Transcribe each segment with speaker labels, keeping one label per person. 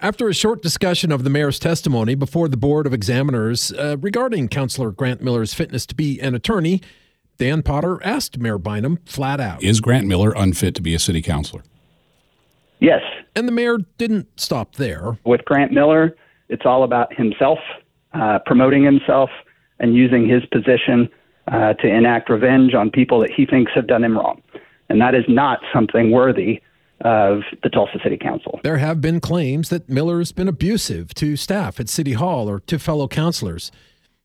Speaker 1: After a short discussion of the mayor's testimony before the Board of Examiners uh, regarding Councillor Grant Miller's fitness to be an attorney, Dan Potter asked Mayor Bynum flat out
Speaker 2: Is Grant Miller unfit to be a city councilor?
Speaker 3: Yes.
Speaker 1: And the mayor didn't stop there.
Speaker 3: With Grant Miller, it's all about himself, uh, promoting himself, and using his position uh, to enact revenge on people that he thinks have done him wrong. And that is not something worthy of the Tulsa City Council.
Speaker 1: There have been claims that Miller's been abusive to staff at City Hall or to fellow councilors.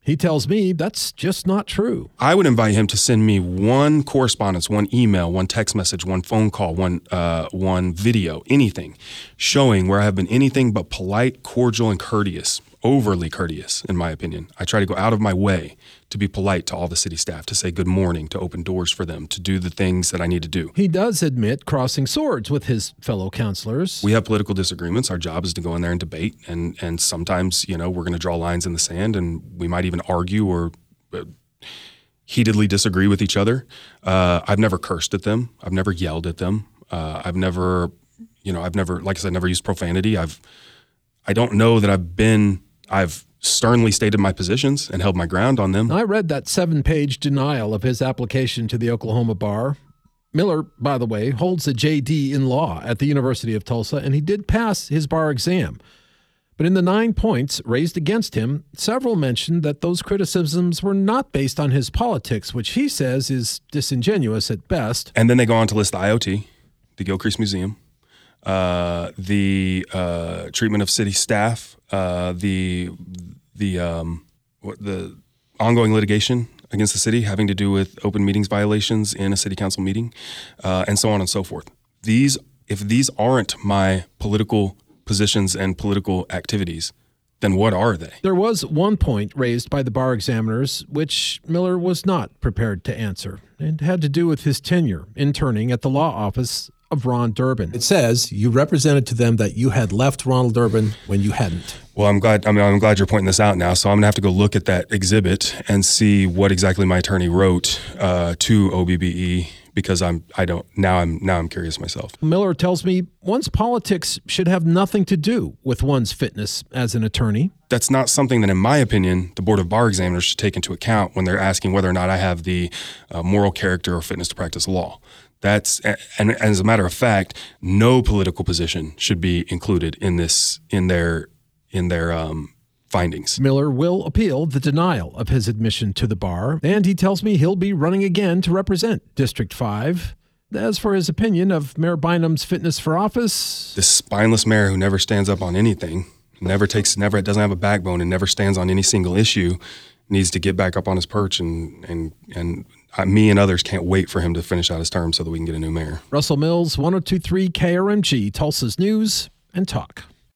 Speaker 1: He tells me that's just not true.
Speaker 4: I would invite him to send me one correspondence, one email, one text message, one phone call, one uh, one video, anything, showing where I have been anything but polite, cordial, and courteous overly courteous, in my opinion. I try to go out of my way to be polite to all the city staff, to say good morning, to open doors for them, to do the things that I need to do.
Speaker 1: He does admit crossing swords with his fellow councilors.
Speaker 4: We have political disagreements. Our job is to go in there and debate, and and sometimes you know we're going to draw lines in the sand, and we might even argue or. Uh, heatedly disagree with each other. Uh, I've never cursed at them. I've never yelled at them. Uh, I've never, you know, I've never, like I said, never used profanity. I've, I don't know that I've been I've sternly stated my positions and held my ground on them.
Speaker 1: I read that seven page denial of his application to the Oklahoma bar. Miller, by the way, holds a JD in law at the University of Tulsa, and he did pass his bar exam. But in the nine points raised against him, several mentioned that those criticisms were not based on his politics, which he says is disingenuous at best.
Speaker 4: And then they go on to list the IoT, the Gilcrease Museum, uh, the uh, treatment of city staff, uh, the the um, the ongoing litigation against the city having to do with open meetings violations in a city council meeting, uh, and so on and so forth. These, if these aren't my political positions and political activities, then what are they?
Speaker 1: There was one point raised by the bar examiners which Miller was not prepared to answer. It had to do with his tenure interning at the law office of Ron Durbin. It says you represented to them that you had left Ronald Durbin when you hadn't.
Speaker 4: Well, I'm glad. I mean, I'm glad you're pointing this out now. So I'm gonna have to go look at that exhibit and see what exactly my attorney wrote uh, to OBBE because I'm I don't now I'm now I'm curious myself.
Speaker 1: Miller tells me one's politics should have nothing to do with one's fitness as an attorney.
Speaker 4: That's not something that, in my opinion, the Board of Bar Examiners should take into account when they're asking whether or not I have the uh, moral character or fitness to practice law. That's and as a matter of fact, no political position should be included in this in their in their um, findings.
Speaker 1: Miller will appeal the denial of his admission to the bar, and he tells me he'll be running again to represent District 5. As for his opinion of Mayor Bynum's fitness for office,
Speaker 4: this spineless mayor who never stands up on anything, never takes, never doesn't have a backbone, and never stands on any single issue, needs to get back up on his perch and and and uh, me and others can't wait for him to finish out his term so that we can get a new mayor.
Speaker 1: Russell Mills, 1023 KRMG, Tulsa's News and Talk.